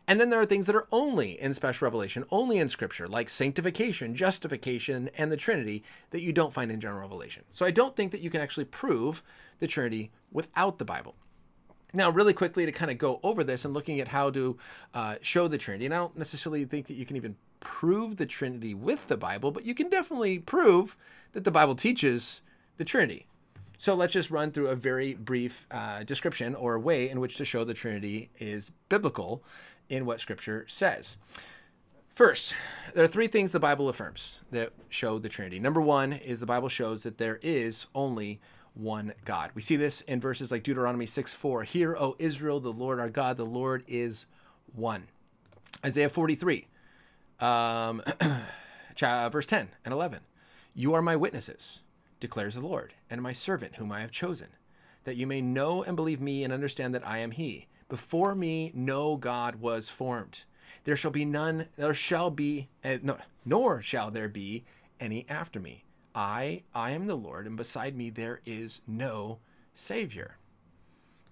And then there are things that are only in special revelation, only in scripture, like sanctification, justification, and the Trinity that you don't find in general revelation. So I don't think that you can actually prove the Trinity without the Bible. Now, really quickly to kind of go over this and looking at how to uh, show the Trinity, and I don't necessarily think that you can even prove the Trinity with the Bible, but you can definitely prove that the Bible teaches the Trinity. So let's just run through a very brief uh, description or way in which to show the Trinity is biblical in what Scripture says. First, there are three things the Bible affirms that show the Trinity. Number one is the Bible shows that there is only one God. We see this in verses like Deuteronomy 6 4. Hear, O Israel, the Lord our God, the Lord is one. Isaiah 43, um, verse 10 and 11. You are my witnesses, declares the Lord, and my servant whom I have chosen, that you may know and believe me and understand that I am He. Before me, no God was formed. There shall be none, there shall be, uh, no, nor shall there be any after me. I, I am the Lord, and beside me there is no Savior.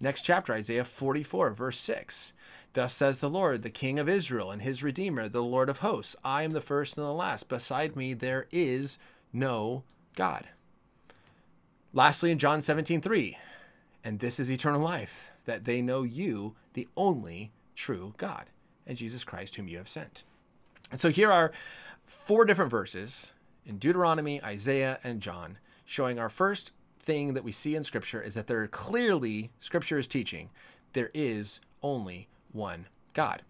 Next chapter, Isaiah 44, verse 6. Thus says the Lord, the King of Israel and his Redeemer, the Lord of hosts I am the first and the last. Beside me there is no God. Lastly, in John 17, 3, and this is eternal life, that they know you, the only true God, and Jesus Christ, whom you have sent. And so here are four different verses in Deuteronomy, Isaiah, and John, showing our first thing that we see in Scripture is that there clearly, Scripture is teaching, there is only one God.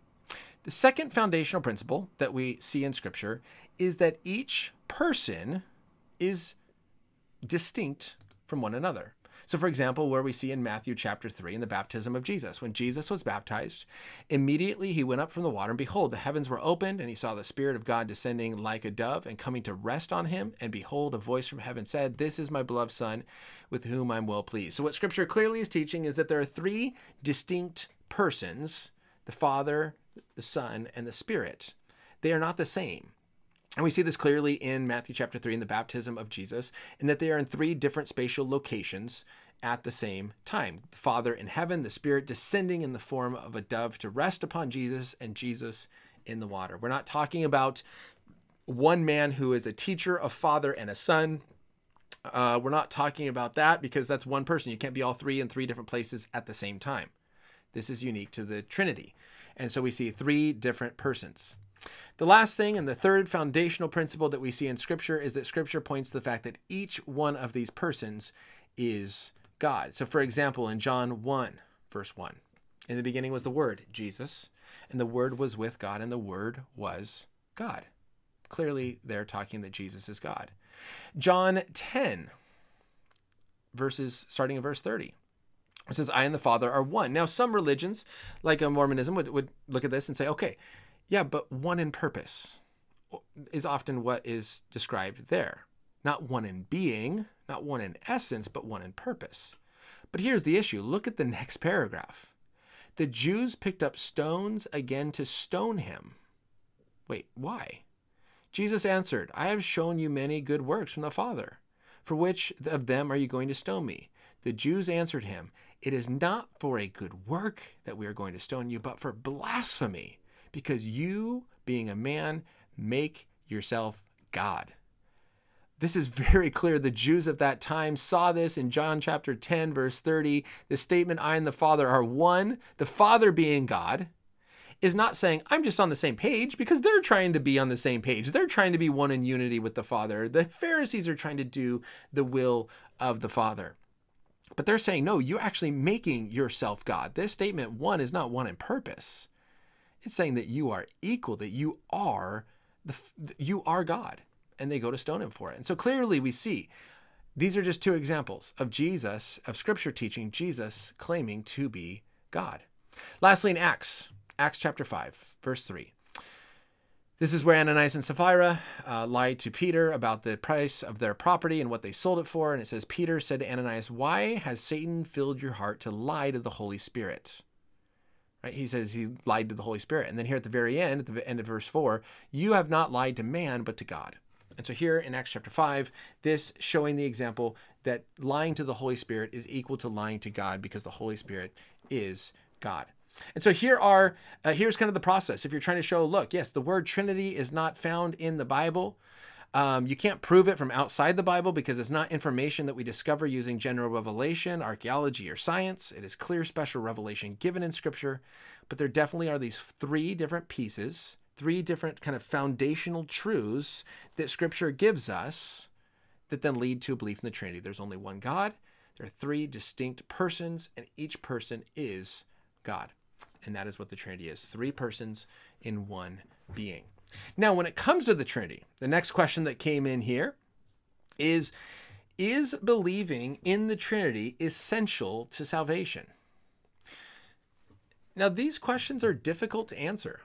The second foundational principle that we see in Scripture is that each person is distinct from one another. So, for example, where we see in Matthew chapter 3 in the baptism of Jesus, when Jesus was baptized, immediately he went up from the water, and behold, the heavens were opened, and he saw the Spirit of God descending like a dove and coming to rest on him. And behold, a voice from heaven said, This is my beloved Son, with whom I'm well pleased. So, what scripture clearly is teaching is that there are three distinct persons the Father, the Son, and the Spirit. They are not the same. And we see this clearly in Matthew chapter 3 in the baptism of Jesus, in that they are in three different spatial locations at the same time. The Father in heaven, the Spirit descending in the form of a dove to rest upon Jesus, and Jesus in the water. We're not talking about one man who is a teacher, a father, and a son. Uh, we're not talking about that because that's one person. You can't be all three in three different places at the same time. This is unique to the Trinity. And so we see three different persons. The last thing and the third foundational principle that we see in Scripture is that Scripture points to the fact that each one of these persons is God. So, for example, in John 1, verse 1, in the beginning was the Word, Jesus, and the Word was with God, and the Word was God. Clearly, they're talking that Jesus is God. John 10, verses starting in verse 30. It says, I and the Father are one. Now, some religions, like Mormonism, would, would look at this and say, okay, yeah, but one in purpose is often what is described there. Not one in being, not one in essence, but one in purpose. But here's the issue look at the next paragraph. The Jews picked up stones again to stone him. Wait, why? Jesus answered, I have shown you many good works from the Father. For which of them are you going to stone me? The Jews answered him, It is not for a good work that we are going to stone you, but for blasphemy, because you, being a man, make yourself God. This is very clear. The Jews of that time saw this in John chapter 10, verse 30. The statement, I and the Father are one, the Father being God, is not saying, I'm just on the same page, because they're trying to be on the same page. They're trying to be one in unity with the Father. The Pharisees are trying to do the will of the Father. But they're saying, no, you're actually making yourself God. This statement, one, is not one in purpose. It's saying that you are equal, that you are the, you are God and they go to stone him for it. And so clearly we see these are just two examples of Jesus, of scripture teaching Jesus claiming to be God. Lastly, in Acts, Acts chapter 5, verse 3. This is where Ananias and Sapphira uh, lied to Peter about the price of their property and what they sold it for. And it says, Peter said to Ananias, Why has Satan filled your heart to lie to the Holy Spirit? Right? He says he lied to the Holy Spirit. And then here at the very end, at the end of verse 4, you have not lied to man, but to God. And so here in Acts chapter 5, this showing the example that lying to the Holy Spirit is equal to lying to God because the Holy Spirit is God. And so here are uh, here's kind of the process. If you're trying to show, look, yes, the word Trinity is not found in the Bible. Um, you can't prove it from outside the Bible because it's not information that we discover using general revelation, archaeology, or science. It is clear special revelation given in Scripture. But there definitely are these three different pieces three different kind of foundational truths that Scripture gives us that then lead to a belief in the Trinity. There's only one God, there are three distinct persons, and each person is God. And that is what the Trinity is three persons in one being. Now, when it comes to the Trinity, the next question that came in here is Is believing in the Trinity essential to salvation? Now, these questions are difficult to answer.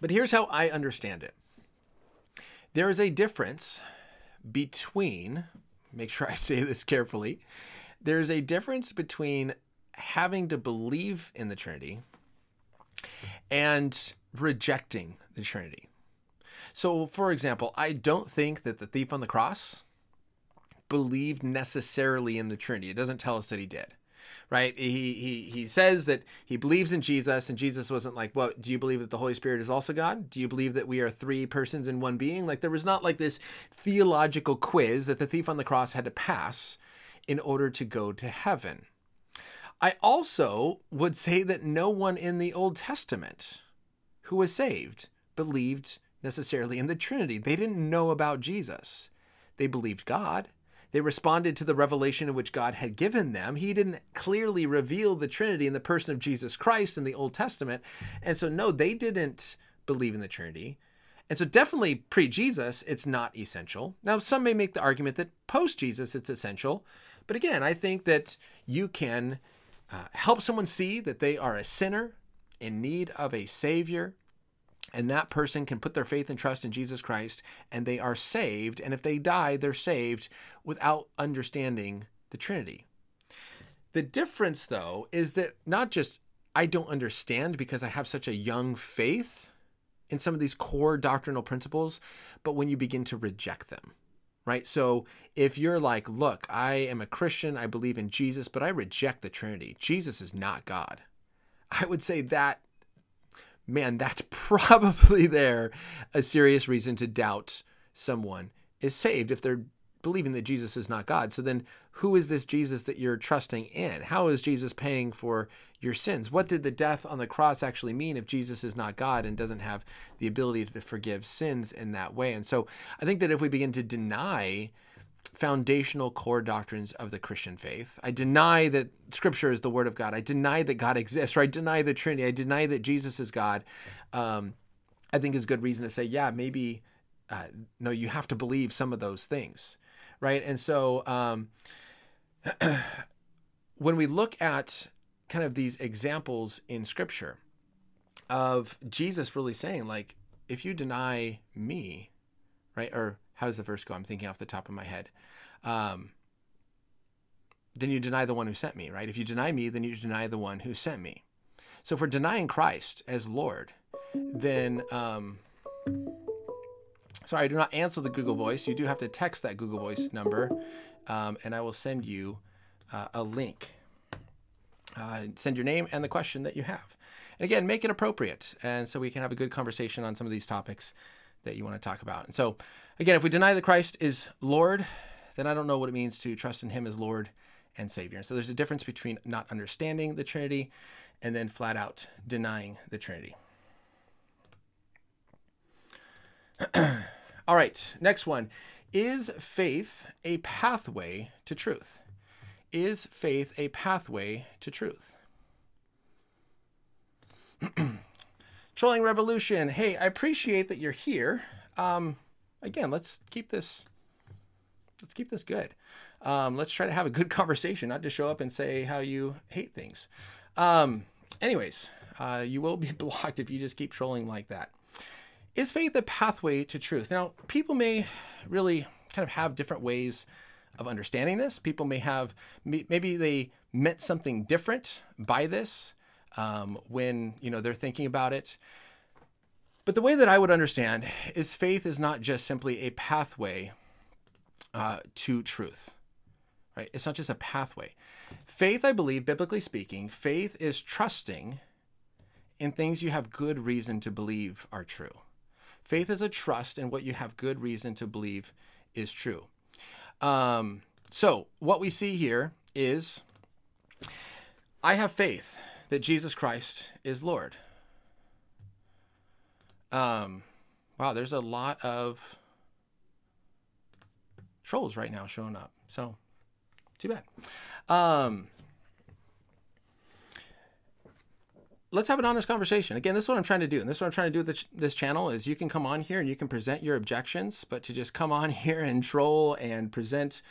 But here's how I understand it there is a difference between, make sure I say this carefully, there's a difference between having to believe in the Trinity and rejecting the Trinity. So, for example, I don't think that the thief on the cross believed necessarily in the Trinity. It doesn't tell us that he did right? He he he says that he believes in Jesus, and Jesus wasn't like, "Well, do you believe that the Holy Spirit is also God? Do you believe that we are three persons in one being?" Like there was not like this theological quiz that the thief on the cross had to pass in order to go to heaven. I also would say that no one in the Old Testament who was saved believed necessarily in the Trinity. They didn't know about Jesus. They believed God. They responded to the revelation in which God had given them. He didn't clearly reveal the Trinity in the person of Jesus Christ in the Old Testament. And so, no, they didn't believe in the Trinity. And so, definitely pre Jesus, it's not essential. Now, some may make the argument that post Jesus, it's essential. But again, I think that you can uh, help someone see that they are a sinner in need of a Savior and that person can put their faith and trust in Jesus Christ and they are saved. And if they die, they're saved without understanding the Trinity. The difference, though, is that not just I don't understand because I have such a young faith in some of these core doctrinal principles, but when you begin to reject them, right? So if you're like, look, I am a Christian, I believe in Jesus, but I reject the Trinity, Jesus is not God. I would say that man, that's probably there a serious reason to doubt someone is saved if they're believing that Jesus is not God. So then who is this Jesus that you're trusting in? How is Jesus paying for your sins? What did the death on the cross actually mean if Jesus is not God and doesn't have the ability to forgive sins in that way? And so I think that if we begin to deny foundational core doctrines of the Christian faith. I deny that Scripture is the Word of God. I deny that God exists, or I deny the Trinity. I deny that Jesus is God. Um, I think is good reason to say, yeah, maybe uh, no, you have to believe some of those things, right? And so um, when we look at kind of these examples in Scripture of Jesus really saying, like, if you deny me, right? Or how does the verse go? I'm thinking off the top of my head. Um, then you deny the one who sent me, right? If you deny me, then you deny the one who sent me. So we're denying Christ as Lord, then um, sorry, I do not answer the Google Voice. You do have to text that Google Voice number, um, and I will send you uh, a link. Uh, send your name and the question that you have. And again, make it appropriate, and so we can have a good conversation on some of these topics that you want to talk about. And so, again, if we deny that Christ is Lord, then I don't know what it means to trust in Him as Lord and Savior. And so there's a difference between not understanding the Trinity and then flat out denying the Trinity. All right, next one. Is faith a pathway to truth? Is faith a pathway to truth? Trolling Revolution. Hey, I appreciate that you're here. Um, again, let's keep this let's keep this good. Um, let's try to have a good conversation, not to show up and say how you hate things. Um, anyways, uh, you will be blocked if you just keep trolling like that. Is faith a pathway to truth? Now, people may really kind of have different ways of understanding this. People may have, maybe they meant something different by this um, when, you know, they're thinking about it. But the way that I would understand is faith is not just simply a pathway uh, to truth, right? It's not just a pathway. Faith, I believe, biblically speaking, faith is trusting in things you have good reason to believe are true. Faith is a trust in what you have good reason to believe is true. Um, so, what we see here is I have faith that Jesus Christ is Lord. Um, wow, there's a lot of trolls right now showing up. So, too bad. Um, let's have an honest conversation. Again, this is what I'm trying to do. And this is what I'm trying to do with this, this, channel is you can come on here and you can present your objections, but to just come on here and troll and present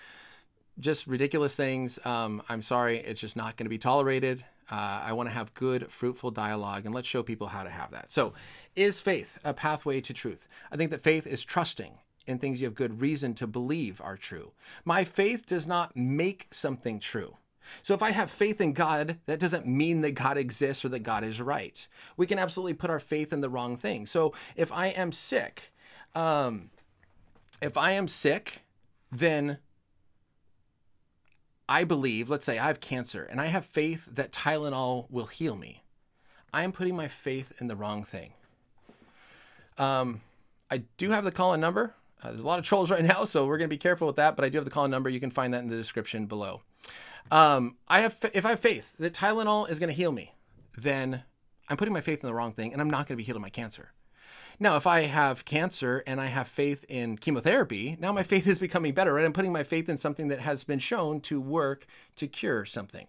just ridiculous things, um, I'm sorry, it's just not going to be tolerated. Uh, I want to have good, fruitful dialogue, and let's show people how to have that. So, is faith a pathway to truth? I think that faith is trusting in things you have good reason to believe are true. My faith does not make something true. So if I have faith in God, that doesn't mean that God exists or that God is right. We can absolutely put our faith in the wrong thing. So if I am sick, um, if I am sick, then I believe, let's say I have cancer and I have faith that Tylenol will heal me. I am putting my faith in the wrong thing. Um, I do have the call in number. Uh, there's a lot of trolls right now, so we're going to be careful with that, but I do have the call in number. You can find that in the description below. Um, I have if I have faith that Tylenol is going to heal me, then I'm putting my faith in the wrong thing, and I'm not going to be healed of my cancer. Now, if I have cancer and I have faith in chemotherapy, now my faith is becoming better, right? I'm putting my faith in something that has been shown to work to cure something.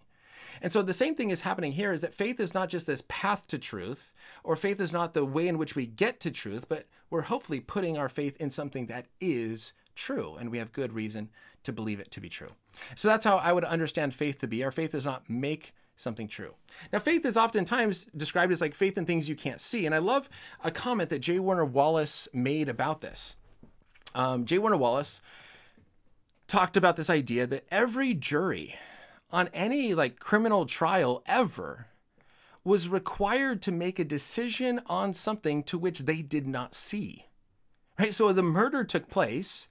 And so the same thing is happening here is that faith is not just this path to truth, or faith is not the way in which we get to truth, but we're hopefully putting our faith in something that is true, and we have good reason to believe it to be true. So that's how I would understand faith to be. Our faith does not make something true. Now, faith is oftentimes described as like faith in things you can't see. And I love a comment that J. Warner Wallace made about this. Um, J. Warner Wallace talked about this idea that every jury on any like criminal trial ever was required to make a decision on something to which they did not see. Right? So the murder took place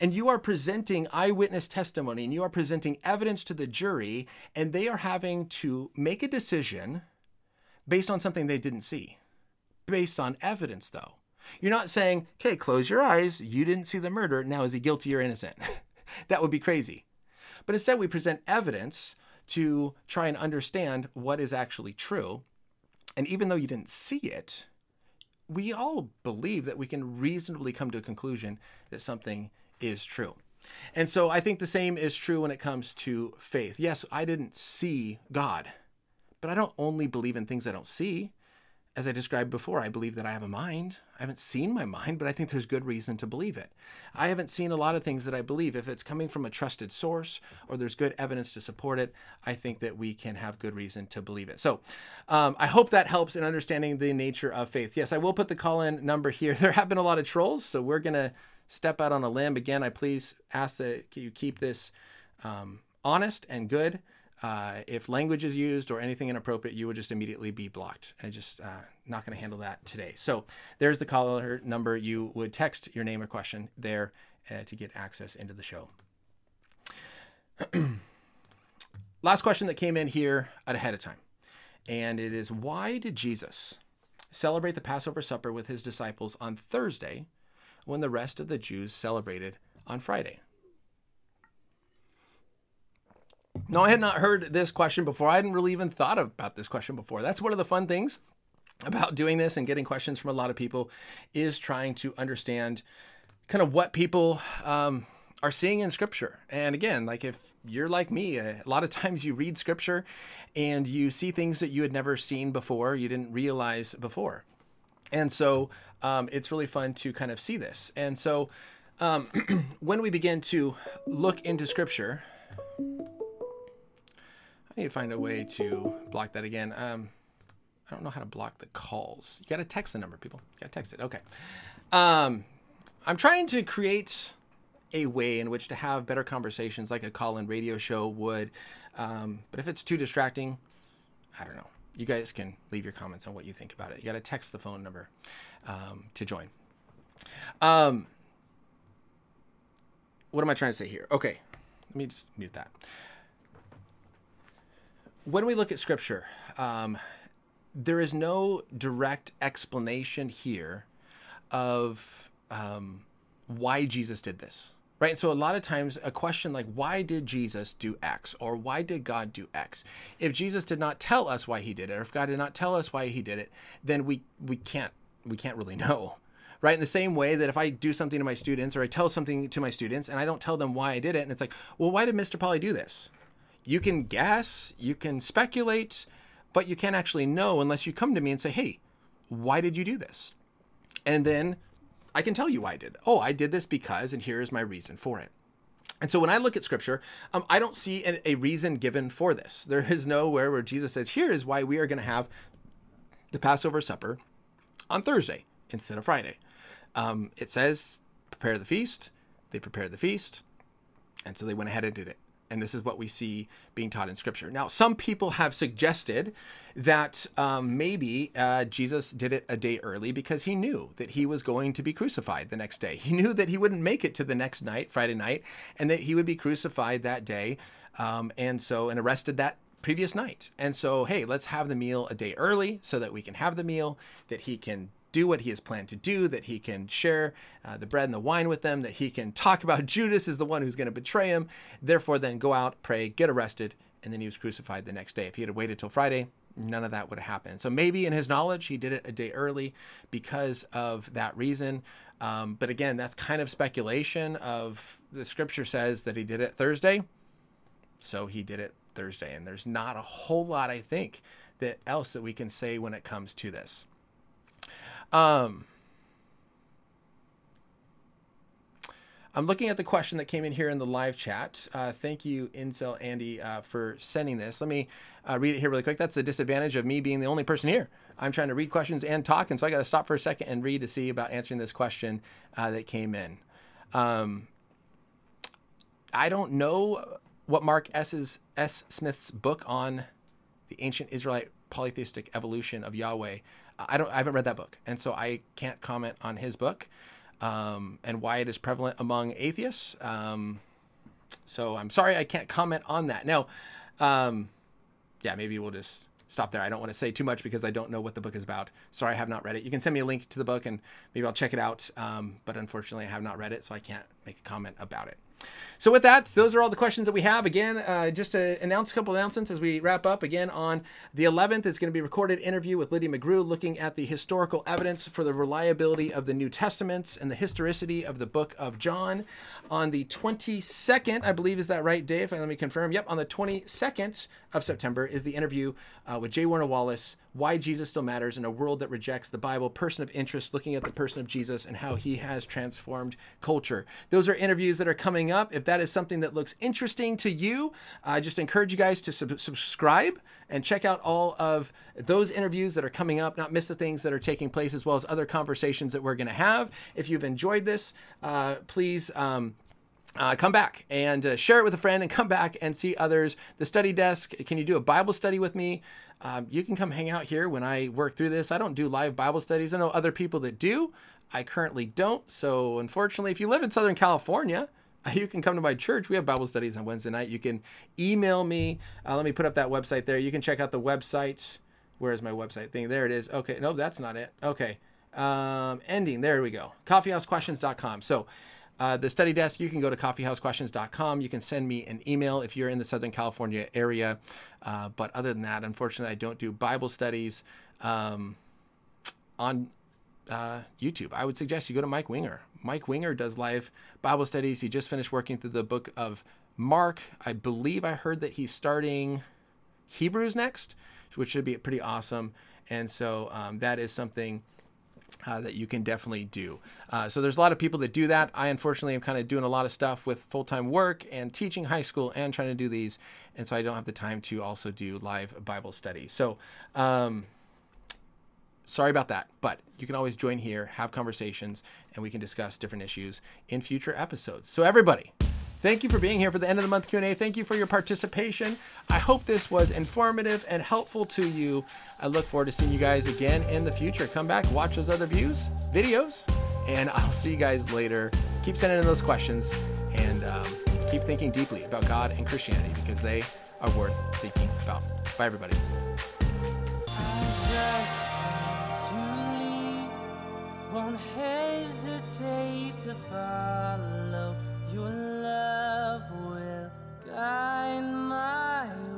and you are presenting eyewitness testimony and you are presenting evidence to the jury, and they are having to make a decision based on something they didn't see, based on evidence, though. You're not saying, okay, close your eyes. You didn't see the murder. Now, is he guilty or innocent? that would be crazy. But instead, we present evidence to try and understand what is actually true. And even though you didn't see it, we all believe that we can reasonably come to a conclusion that something is true. And so I think the same is true when it comes to faith. Yes, I didn't see God, but I don't only believe in things I don't see. as I described before, I believe that I have a mind. I haven't seen my mind, but I think there's good reason to believe it. I haven't seen a lot of things that I believe. If it's coming from a trusted source or there's good evidence to support it, I think that we can have good reason to believe it. So um, I hope that helps in understanding the nature of faith. Yes, I will put the call in number here. There have been a lot of trolls, so we're going to step out on a limb. Again, I please ask that you keep this um, honest and good. Uh, if language is used or anything inappropriate, you would just immediately be blocked. I just uh, not going to handle that today. So there's the caller number. You would text your name or question there uh, to get access into the show. Last question that came in here ahead of time, and it is why did Jesus celebrate the Passover supper with his disciples on Thursday when the rest of the Jews celebrated on Friday? No, I had not heard this question before. I hadn't really even thought about this question before. That's one of the fun things about doing this and getting questions from a lot of people is trying to understand kind of what people um, are seeing in scripture. And again, like if you're like me, a lot of times you read scripture and you see things that you had never seen before, you didn't realize before. And so um, it's really fun to kind of see this. And so um, when we begin to look into scripture, I need to find a way to block that again. Um, I don't know how to block the calls. You got to text the number, people. You got to text it. Okay. Um, I'm trying to create a way in which to have better conversations like a call-in radio show would. Um, but if it's too distracting, I don't know. You guys can leave your comments on what you think about it. You got to text the phone number um, to join. Um, what am I trying to say here? Okay, let me just mute that when we look at scripture, um, there is no direct explanation here of um, why Jesus did this. Right. And so a lot of times a question like, why did Jesus do X or why did God do X? If Jesus did not tell us why he did it, or if God did not tell us why he did it, then we, we can't, we can't really know. Right. In the same way that if I do something to my students or I tell something to my students and I don't tell them why I did it, and it's like, well, why did Mr. Pauly do this? you can guess, you can speculate, but you can't actually know unless you come to me and say, hey, why did you do this? And then I can tell you why I did. Oh, I did this because, and here is my reason for it. And so when I look at scripture, um, I don't see a, a, reason given for this. There is nowhere where Jesus says, here is why we are going to have the Passover supper on Thursday instead of Friday. Um, it says, prepare the feast. They prepared the feast. And so they went ahead and did it and this is what we see being taught in scripture. Now, some people have suggested that um, maybe uh, Jesus did it a day early because he knew that he was going to be crucified the next day. He knew that he wouldn't make it to the next night, Friday night, and that he would be crucified that day, um, and so and arrested that previous night. And so, hey, let's have the meal a day early so that we can have the meal, that he can do what he has planned to do, that he can share uh, the bread and the wine with them, that he can talk about Judas is the one who's going to betray him. Therefore, then go out, pray, get arrested, and then he was crucified the next day. If he had waited till Friday, none of that would have happened. So maybe in his knowledge, he did it a day early because of that reason. Um, but again, that's kind of speculation. Of the scripture says that he did it Thursday, so he did it Thursday, and there's not a whole lot I think that else that we can say when it comes to this. Um, I'm looking at the question that came in here in the live chat. Uh, thank you, Incel Andy, uh, for sending this. Let me uh, read it here really quick. That's the disadvantage of me being the only person here. I'm trying to read questions and talk, and so I got to stop for a second and read to see about answering this question uh, that came in. Um, I don't know what Mark S's S. Smith's book on the ancient Israelite polytheistic evolution of Yahweh I don't I haven't read that book, and so I can't comment on his book um, and why it is prevalent among atheists. Um, so I'm sorry I can't comment on that. Now, um, yeah, maybe we'll just stop there. I don't want to say too much because I don't know what the book is about. Sorry, I have not read it. You can send me a link to the book and maybe I'll check it out. Um, but unfortunately, I have not read it, so I can't make a comment about it. So with that, those are all the questions that we have. Again, uh, just to announce a couple announcements as we wrap up. Again, on the 11th, it's going to be a recorded interview with Lydia McGrew, looking at the historical evidence for the reliability of the New Testaments and the historicity of the Book of John. On the 22nd, I believe is that right, Dave? Let me confirm. Yep, on the 22nd of September is the interview uh, with J. Warner Wallace why Jesus still matters in a world that rejects the Bible, person of interest, looking at the person of Jesus and how he has transformed culture. Those are interviews that are coming up. If that is something that looks interesting to you, I just encourage you guys to sub- subscribe and check out all of those interviews that are coming up, not miss the things that are taking place, as well as other conversations that we're going to have. If you've enjoyed this, uh, please. Um, uh, come back and uh, share it with a friend and come back and see others. The study desk, can you do a Bible study with me? Um, you can come hang out here when I work through this. I don't do live Bible studies. I know other people that do. I currently don't. So, unfortunately, if you live in Southern California, you can come to my church. We have Bible studies on Wednesday night. You can email me. Uh, let me put up that website there. You can check out the website. Where is my website thing? There it is. Okay. No, that's not it. Okay. Um, ending. There we go. Coffeehousequestions.com. So, uh, the study desk, you can go to coffeehousequestions.com. You can send me an email if you're in the Southern California area. Uh, but other than that, unfortunately, I don't do Bible studies um, on uh, YouTube. I would suggest you go to Mike Winger. Mike Winger does live Bible studies. He just finished working through the book of Mark. I believe I heard that he's starting Hebrews next, which should be pretty awesome. And so um, that is something uh, that you can definitely do. Uh, so there's a lot of people that do that. I unfortunately am kind of doing a lot of stuff with full-time work and teaching high school and trying to do these, and so I don't have the time to also do live Bible study. So. Um, sorry about that, but you can always join here, have conversations, and we can discuss different issues in future episodes. So everybody, Thank you for being here for the end of the month Q&A. Thank you for your participation. I hope this was informative and helpful to you. I look forward to seeing you guys again in the future. Come back, watch those other views, videos, and I'll see you guys later. Keep sending in those questions and um, keep thinking deeply about God and Christianity because they are worth thinking about. Bye, everybody. won't hesitate to follow your love will guide my way.